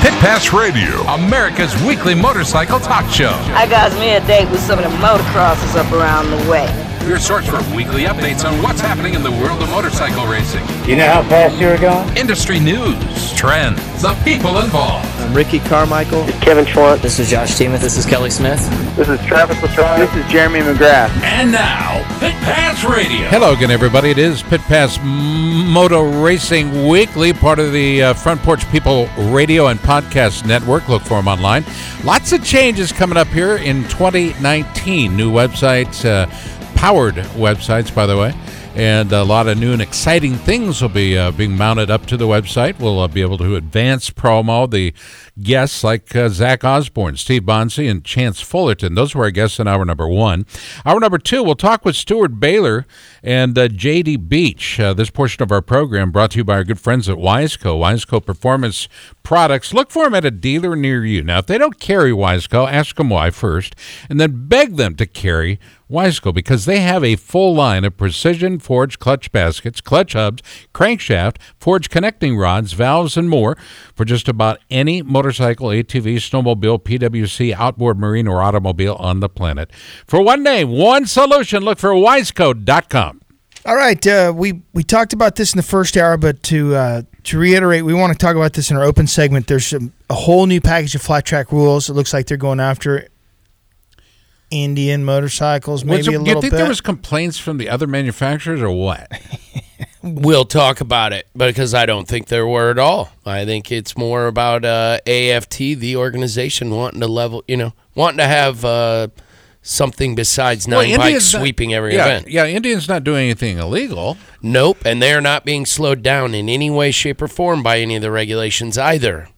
Pit Pass Radio, America's weekly motorcycle talk show. I got me a date with some of the motocrossers up around the way. Your source for weekly updates on what's happening in the world of motorcycle racing. You know how fast you're going? Industry news, trends, the people involved. I'm Ricky Carmichael. Kevin Schwantz. This is Josh Teemuth. This is Kelly Smith. This is Travis Pastrana. This is Jeremy McGrath. And now, Pit Pass Radio. Hello again, everybody. It is Pit Pass Moto Racing Weekly, part of the uh, Front Porch People Radio and Podcast Network. Look for them online. Lots of changes coming up here in 2019. New websites, uh, powered websites, by the way. And a lot of new and exciting things will be uh, being mounted up to the website. We'll uh, be able to advance promo the guests like uh, Zach Osborne, Steve Bonsey, and Chance Fullerton. Those were our guests in hour number one. Hour number two, we'll talk with Stewart Baylor and uh, JD Beach. Uh, this portion of our program brought to you by our good friends at Wiseco, Wiseco Performance Products. Look for them at a dealer near you. Now, if they don't carry Wiseco, ask them why first, and then beg them to carry Wiseco because they have a full line of precision forged clutch baskets, clutch hubs, crankshaft, forged connecting rods, valves, and more for just about any motorcycle, ATV, snowmobile, PWC, outboard marine, or automobile on the planet. For one name, one solution, look for wiseco.com. All right, uh, we we talked about this in the first hour, but to uh, to reiterate, we want to talk about this in our open segment. There's some, a whole new package of flat track rules. It looks like they're going after Indian motorcycles, maybe Was it- a you think bit. there was complaints from the other manufacturers or what? We'll talk about it because I don't think there were at all. I think it's more about uh, AFT, the organization, wanting to level, you know, wanting to have uh, something besides nine bikes Indian's not- sweeping every yeah, event. Yeah, Indian's not doing anything illegal. Nope, and they're not being slowed down in any way, shape, or form by any of the regulations either.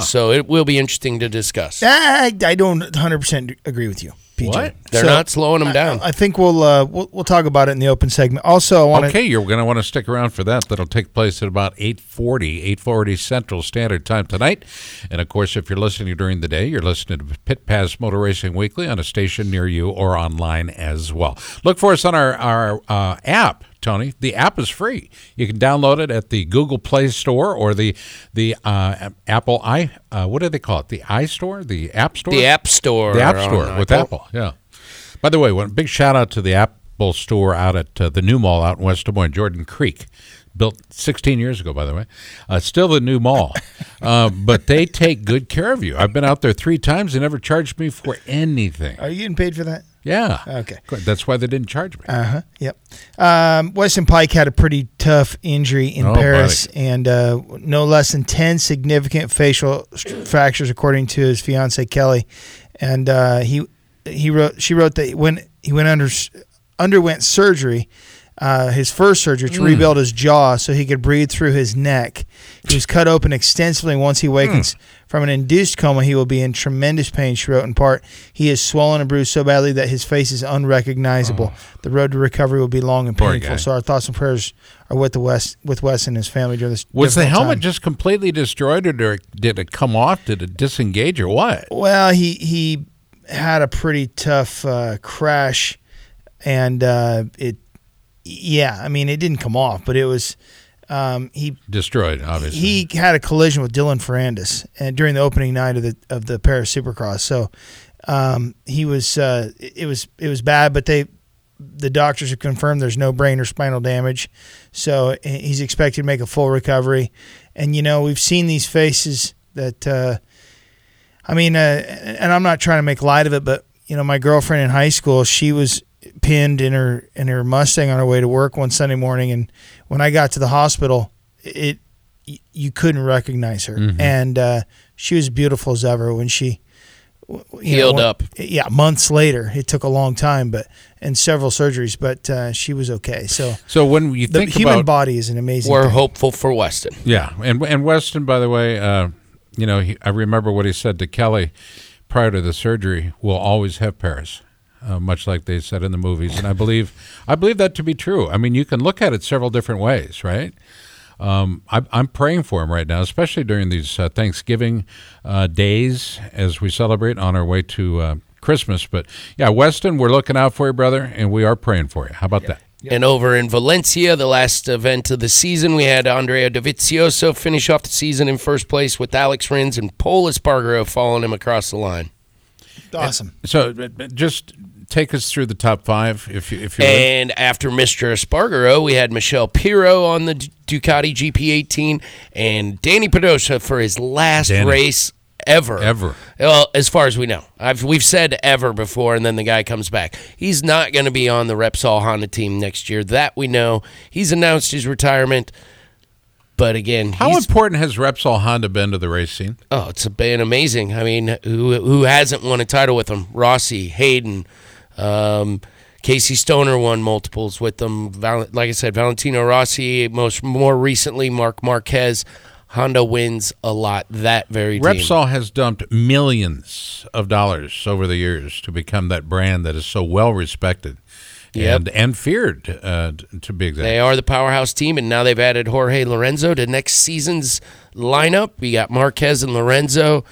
So it will be interesting to discuss. I, I don't 100% agree with you, PJ. What? They're not slowing them down. I, I think we'll, uh, we'll we'll talk about it in the open segment. Also, I want Okay, you're going to want to stick around for that. That'll take place at about 8:40, 8:40 Central Standard Time tonight. And of course, if you're listening during the day, you're listening to Pit Pass Motor Racing Weekly on a station near you or online as well. Look for us on our our uh, app. Tony, the app is free. You can download it at the Google Play Store or the the uh, Apple i uh, what do they call it? The iStore, the App Store, the App Store. the App Store with Apple. Yeah. By the way, one big shout out to the Apple Store out at uh, the new mall out in West Des Moines, Jordan Creek, built 16 years ago. By the way, uh, still the new mall, uh, but they take good care of you. I've been out there three times. They never charged me for anything. Are you getting paid for that? Yeah. Okay. That's why they didn't charge me. Uh huh. Yep. Um, Weston Peick had a pretty tough injury in Oh, Paris, and uh, no less than ten significant facial fractures, according to his fiance Kelly. And uh, he he wrote she wrote that when he went under underwent surgery. Uh, his first surgery to rebuild his jaw so he could breathe through his neck. He was cut open extensively. Once he wakens from an induced coma, he will be in tremendous pain. She wrote in part, he is swollen and bruised so badly that his face is unrecognizable. The road to recovery will be long and painful. So our thoughts and prayers are with the West, with Wes and his family during this. Was the helmet time. just completely destroyed, or did it come off? Did it disengage, or what? Well, he he had a pretty tough uh, crash, and uh, it, yeah, I mean, it didn't come off, but it was. Um, he Destroyed, obviously. he had a collision with Dylan Ferrandis and during the opening night of the of the Paris Supercross. So um, he was uh, it was it was bad, but they the doctors have confirmed there's no brain or spinal damage. So he's expected to make a full recovery. And you know we've seen these faces that uh, I mean, uh, and I'm not trying to make light of it, but you know my girlfriend in high school, she was pinned in her in her Mustang on her way to work one Sunday morning, and when I got to the hospital, it you couldn't recognize her, Mhm. and uh, she was beautiful as ever when she w- w- know, Healed when- up. Yeah, months later, it took a long time, but and several surgeries, but uh, she was okay. So, So when you the think human about body is an amazing. We're thing. hopeful for Weston. Yeah, and and Weston, by the way, uh, you know, he, I remember what he said to Kelly prior to the surgery. We'll always have Paris, uh, much like they said in the movies, and I believe I believe that to be true. I mean, you can look at it several different ways, right? Um, I, I'm praying for him right now, especially during these uh, Thanksgiving uh, days as we celebrate on our way to uh, Christmas. But yeah, Weston, we're looking out for you, brother, and we are praying for you. How about that? And over in Valencia, the last event of the season, we had Andrea Dovizioso finish off the season in first place with Alex Rins and Pol Espargaro following him across the line. Awesome. So uh, just take us through the top five, if you, if you would. And after Mr. Espargaro, we had Michele Pirro on the Ducati GP18 and Dani Pedrosa for his last Danny. race ever. Ever. Well, as far as we know. I've, we've said ever before, and then the guy comes back. He's not going to be on the Repsol Honda team next year. That we know. He's announced his retirement. But again, How important has Repsol Honda been to the race scene? oh, it's been amazing. I mean, who who hasn't won a title with them? Rossi, Hayden, um, Casey Stoner won multiples with them. Val- like I said, Valentino Rossi. Most more recently, Marc Marquez. Honda wins a lot. That very team. Repsol has dumped millions of dollars over the years to become that brand that is so well respected Yep. and and feared, uh, to be exact. They are the powerhouse team, and now they've added Jorge Lorenzo to next season's lineup. We got Marquez and Lorenzo.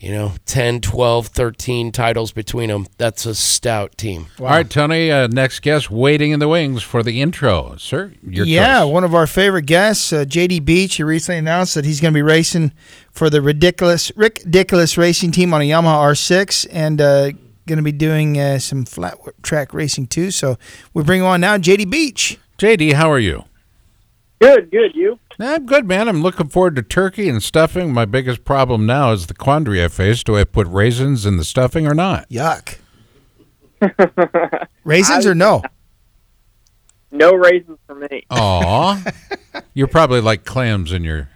You know, 10, 12, 13 titles between them. That's a stout team. All right, Tony. Uh, next guest waiting in the wings for the intro, sir. Your yeah, choice. one of our favorite guests, uh, JD Beach. He recently announced that he's going to be racing for the ridiculous Rickdiculous Racing Team on a Yamaha R6, and uh, going to be doing uh, some flat track racing too. So we bring him on now, JD Beach. JD, how are you? Good, good. You? I'm good, man. I'm looking forward to turkey and stuffing. My biggest problem now is the quandary I face: do I put raisins in the stuffing or not? Yuck. Raisins or no? No raisins for me. Aw, you're probably like clams in your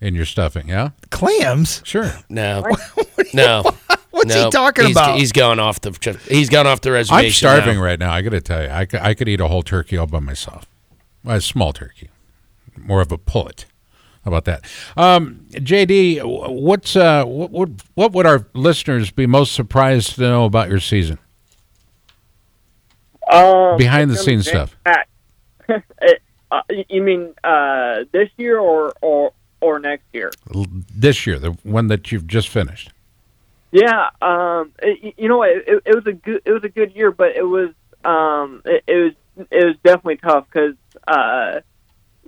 in your stuffing, yeah? Clams? Sure. No, no. What's no. he talking He's- about? He's gone off the. He's gone off the reservation. I'm starving now. right now. I got to tell you, I could, I could eat a whole turkey all by myself. A small turkey, more of a pullet. How about that, um, JD? What's uh, what would what would our listeners be most surprised to know about your season? Um, Behind the it's gonna be scenes stuff. uh, you mean uh, this year or, or or next year? This year, the one that you've just finished. Yeah, um, it, you know, it, it, it was a good it was a good year, but it was um, it, it was it was definitely tough because uh,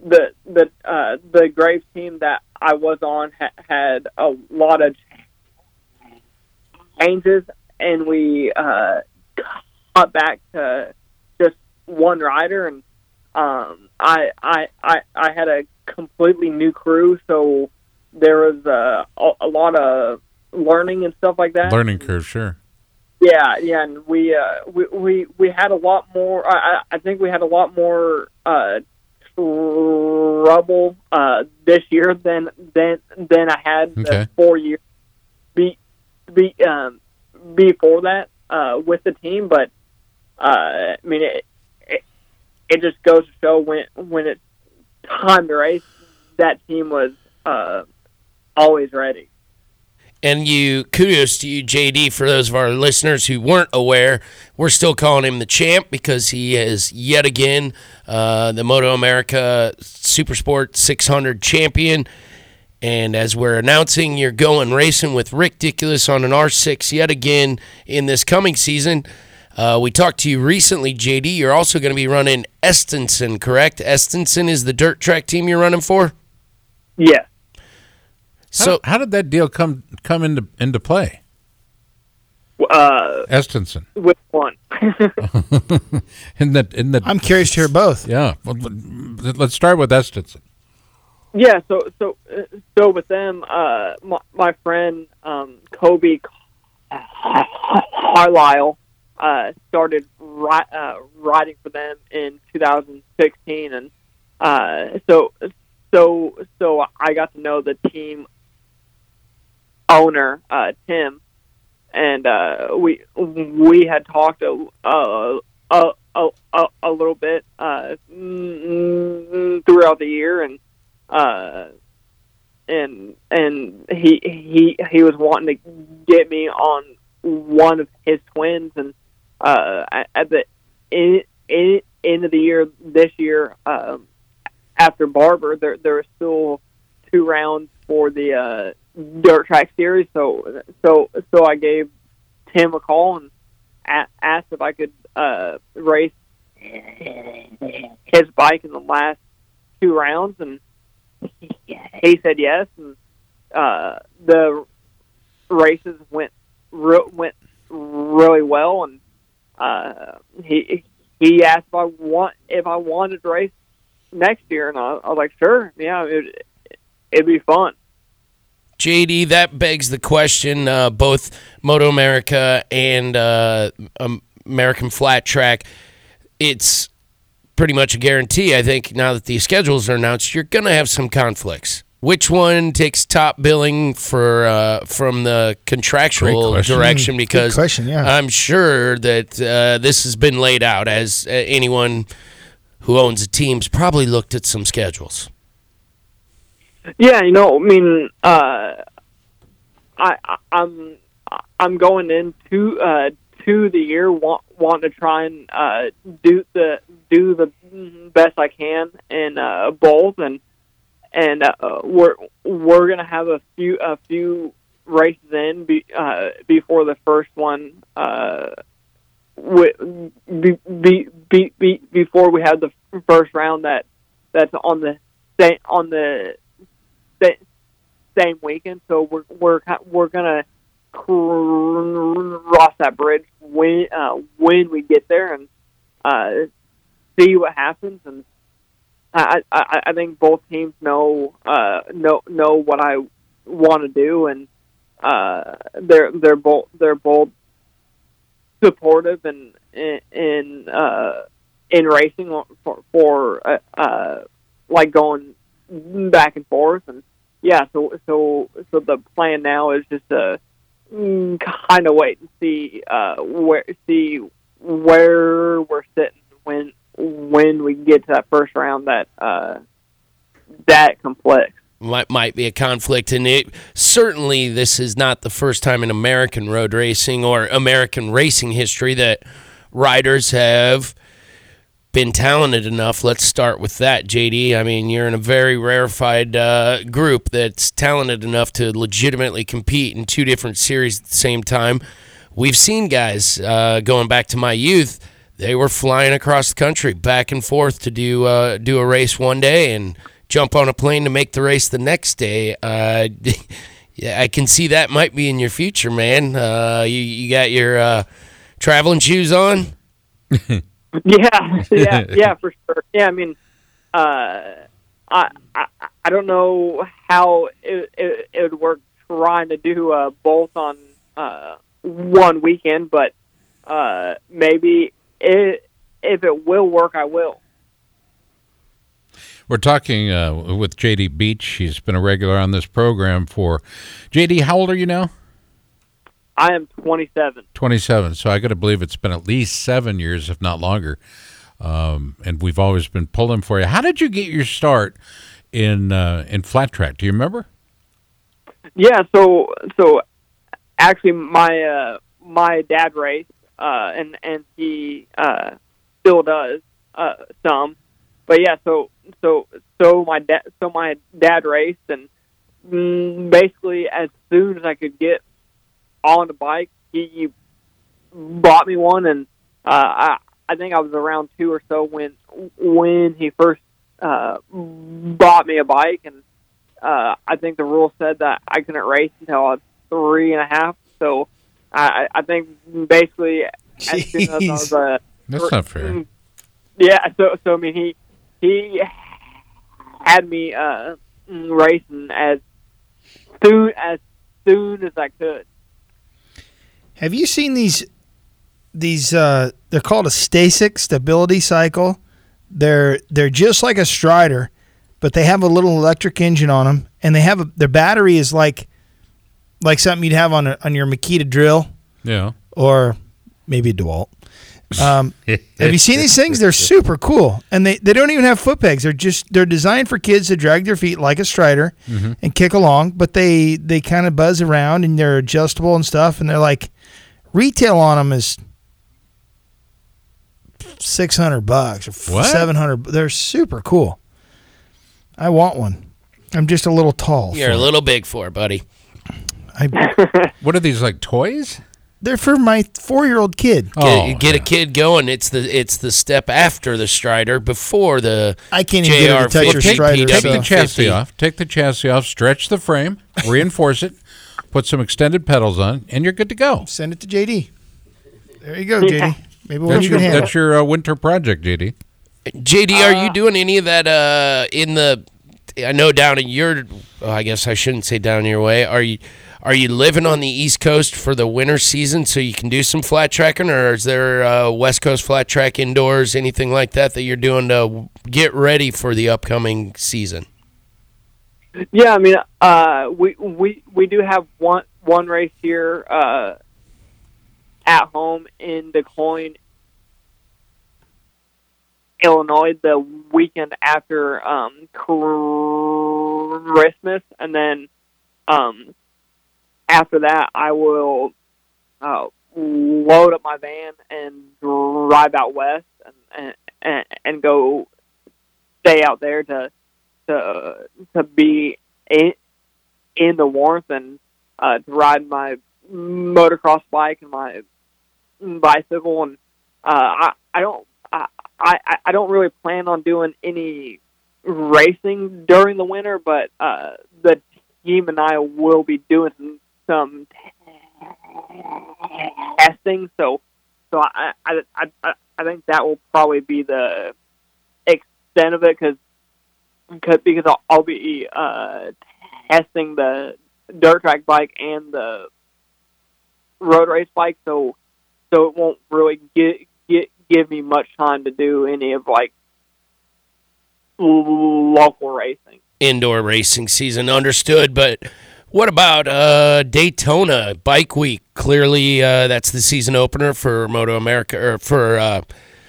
the the uh, the Graves team that I was on ha- had a lot of changes, and we uh, got back to just one rider, and um, I, I I I had a completely new crew, so there was uh, a, a lot of learning and stuff like that. Learning curve, sure. Yeah, yeah, and we uh, we, we we had a lot more. I, I think we had a lot more uh, trouble uh, this year than than than I had the Okay. four years be be um, before that uh, with the team. But uh, I mean, it, it it just goes to show when when it's time to race, that team was uh, always ready. And you, kudos to you, JD. For those of our listeners who weren't aware, we're still calling him the champ because he is yet again uh, the Moto America Supersport 600 champion. And as we're announcing, you're going racing with Rickdiculous on an R6 yet again in this coming season. Uh, we talked to you recently, JD. You're also going to be running Estenson, correct? Estenson is the dirt track team you're running for. Yeah. How, So how did that deal come come into into play? Uh, Estenson. which one? In the in the I'm curious to hear both. yeah. Well, let- let's start with Estenson. Yeah, so so uh, so with them, uh, my, my friend um, Kolby Carlile uh, started ri- uh, riding for them in 2016, and uh, so so so I got to know the team owner uh, Tim, and uh, we we had talked a a a, a, a, little bit uh, throughout the year, and uh, and and he he he was wanting to get me on one of his twins, and uh, at- the in, in, end of the year this year, um, after Barber, there there were still two rounds for the uh, dirt track series. So so so I gave Tim a call and a- asked if I could uh, race his bike in the last two rounds, and he, said yes. And uh, the races went re- went really well, and uh, he he asked if I want if I wanted to race next year, and I, I was like, sure, yeah, it, it'd be fun. JD, that begs the question. Uh, both Moto America and uh, American Flat Track, it's pretty much a guarantee. I think now that the schedules are announced, you're going to have some conflicts. Which one takes top billing for uh, from the contractual direction? Mm, Because question, yeah. I'm sure that uh, this has been laid out as uh, anyone who owns a team's probably looked at some schedules. Yeah, you know, I mean, uh, I, I'm I'm going into uh, to the year want want to try and uh, do the do the best I can in uh, both, and and uh, we're we're gonna have a few a few races in be, uh, before the first one. Uh, wi- be, be, be, be, before we have the first round that that's on the on the same weekend. So we're we're we're gonna cross that bridge when uh, when we get there and uh, see what happens. And I, I I think both teams know uh, know know what I want to do, and uh, they're they're both they're both supportive and in in uh, in racing for for uh, uh, like going back and forth and yeah so so so the plan now is just to mm, kind of wait and see uh where see where we're sitting when when we get to that first round that uh that complex. Might might be a conflict and it certainly this is not the first time in American road racing or American racing history that riders have been talented enough. Let's start with that, JD. I mean, you're in a very rarefied uh, group that's talented enough to legitimately compete in two different series at the same time. We've seen guys uh, going back to my youth. They were flying across the country, back and forth to do uh, do a race one day and jump on a plane to make the race the next day. Uh, yeah, I can see that might be in your future, man. Uh, you you got your uh, traveling shoes on. Yeah, yeah, yeah, for sure. Yeah, I mean, uh, I, I I don't know how it, it, it would work trying to do uh, both on uh, one weekend, but uh, maybe it, if it will work, I will. We're talking uh, with JD Beach. He's been a regular on this program for. JD, how old are you now? I am 27. 27. So I got to believe it's been at least seven years, if not longer. Um, and we've always been pulling for you. How did you get your start in uh, in flat track? Do you remember? Yeah, so so actually, my uh, my dad raced, uh, and and he uh, still does uh, some, but yeah, so so so my dad so my dad raced, and mm, basically as soon as I could get on the bike, he, he bought me one, and uh, I I think I was around two or so when when he first uh, bought me a bike, and uh, I think the rule said that I couldn't race until I was three and a half. So I, I think basically as soon as I was, uh, That's not fair. yeah. So so I mean he he had me uh, racing as soon as soon as I could. Have you seen these? These uh, they're called a Stacyc stability cycle. They're they're just like a Strider, but they have a little electric engine on them, and they have a, their battery is like like something you'd have on a, on your Makita drill Yeah. or maybe a Dewalt. Um, have you seen these things? They're super cool, and they, they don't even have foot pegs. They're just they're designed for kids to drag their feet like a strider and kick along. But they they kind of buzz around and they're adjustable and stuff. And they're like retail on them is six hundred bucks or What? seven hundred. They're super cool. I want one. I'm just a little tall. You're for a it. little big for it, buddy. I, What are these like toys? they're for my four year old kid. Oh, get, Oh, get a kid going. It's the it's the step after the Strider, before the I can't even get her to touch JR your Take, strider. take so- the chassis 50. off. Take the chassis off. Stretch the frame. reinforce it. Put some extended pedals on, and you're good to go. Send it to JD. There you go, JD. Maybe one That's you your can that's your uh, winter project, JD. JD, are you doing any of that uh, in the? I know down in your. oh, I guess I shouldn't say down your way. Are you? Are you living on the East Coast for the winter season so you can do some flat tracking, or is there uh, West Coast flat track indoors, anything like that that you're doing to get ready for the upcoming season? Yeah, I mean, uh, we we we do have one one race here uh, at home in Des Moines, Illinois, the weekend after um, Christmas, and then um, after that, I will uh, load up my van and drive out west and, and, and go stay out there to to to be in, in the warmth and uh, to ride my motocross bike and my bicycle and uh, I I don't I, I I don't really plan on doing any racing during the winter, but uh, the team and I will be doing some, some testing. So so I I, I I I think that will probably be the extent of it because because because I'll, I'll be uh, testing the dirt track bike and the road race bike, so so it won't really get get give me much time to do any of like local racing. indoor racing season understood but what about uh, daytona bike week clearly uh, that's the season opener for moto america or for uh,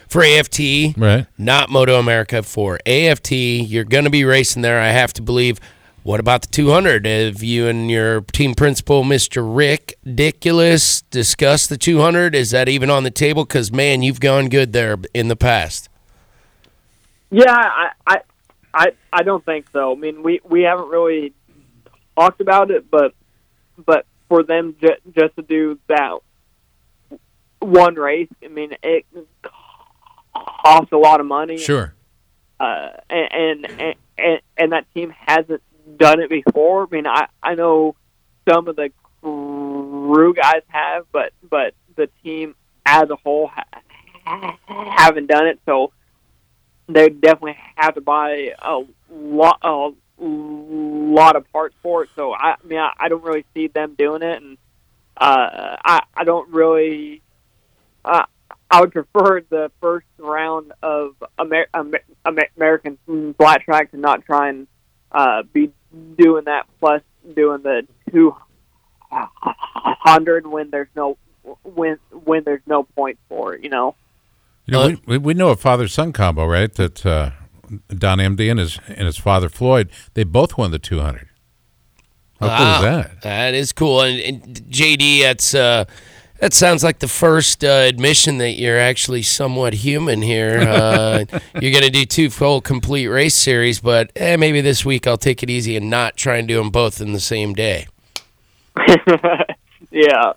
for aft Right. not moto america for aft you're going to be racing there i have to believe. What about the 200 have you and your team principal mr rick ridiculous discussed the 200 is that even on the table? Because man you've gone good there in the past. Yeah, I, I, I, I don't think so. I mean, we we haven't really talked about it, but but for them ju- just to do that one race, I mean, it costs a lot of money. Sure. uh, and, and and and that team hasn't done it before. I mean, I I know some of the crew guys have, but but the team as a whole ha- haven't done it. So they definitely have to buy a lot a lot of parts for it. So I, I mean, I, I don't really see them doing it, and uh, I I don't really. Uh, I would prefer the first round of Amer- Amer- Amer- American flat track to not try and uh, be doing that plus doing the two hundred when there's no when when there's no point for it. You know. You know, we, we, we know a father son combo, right? That uh, Don Emde and his and his father Floyd, they both won the two hundred. How cool is that? That is cool. And, and JD, that's uh, that sounds like the first uh, admission that you're actually somewhat human here. Uh, you're going to do two full complete race series, but eh, maybe this week I'll take it easy and not try and do them both in the same day. yeah.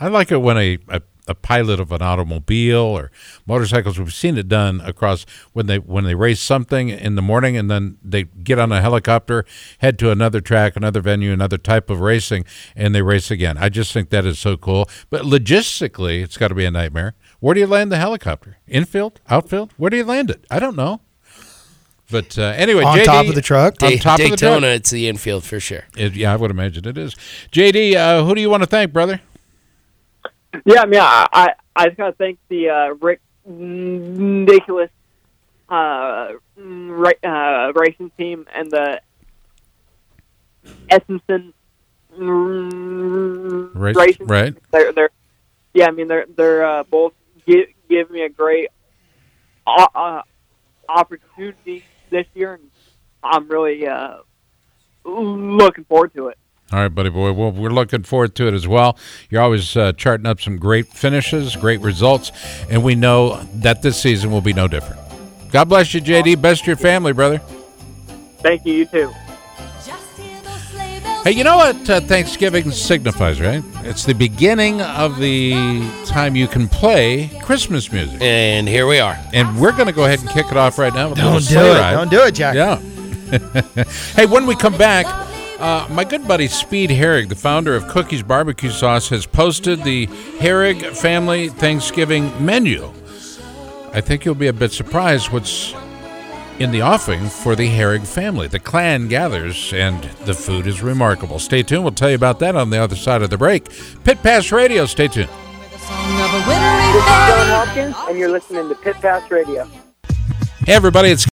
I like it when a, a, a pilot of an automobile or motorcycles. We've seen it done across when they when they race something in the morning and then they get on a helicopter, head to another track, another venue, another type of racing, and they race again. I just think that is so cool. But logistically, it's got to be a nightmare. Where do you land the helicopter? Infield, outfield? Where do you land it? I don't know. But uh, anyway, On JD, top of the truck? On Day- top of the Daytona, truck. it's the infield for sure. It- yeah, I would imagine it is. JD, uh, who do you want to thank, brother? Yeah, I mean, I I, I just gotta thank the uh, Rick Nicholas uh, ra- uh, racing team and the Estenson Race- racing. right. They're they're yeah, I mean they're they're uh, both gi- give me a great uh, opportunity this year, and I'm really uh, looking forward to it. All right, buddy boy. Well, we're looking forward to it as well. You're always uh, charting up some great finishes, great results, and we know that this season will be no different. God bless you, JD. Best to your family, brother. Thank you. You too. Hey, you know what uh, Thanksgiving signifies, right? It's the beginning of the time you can play Christmas music. And here we are. And we're going to go ahead and kick it off right now with Don't little do it. ride. Don't do it, Jack. Yeah. hey, when we come back, uh, my good buddy Speed Herrig, the founder of Cookies Barbecue Sauce, has posted the Herrig Family Thanksgiving menu. I think you'll be a bit surprised what's in the offing for the Herrig family. The clan gathers, and the food is remarkable. Stay tuned. We'll tell you about that on the other side of the break. Pit Pass Radio. Stay tuned. This is John Hopkins, and you're listening to Pit Pass Radio. Hey, everybody. It's With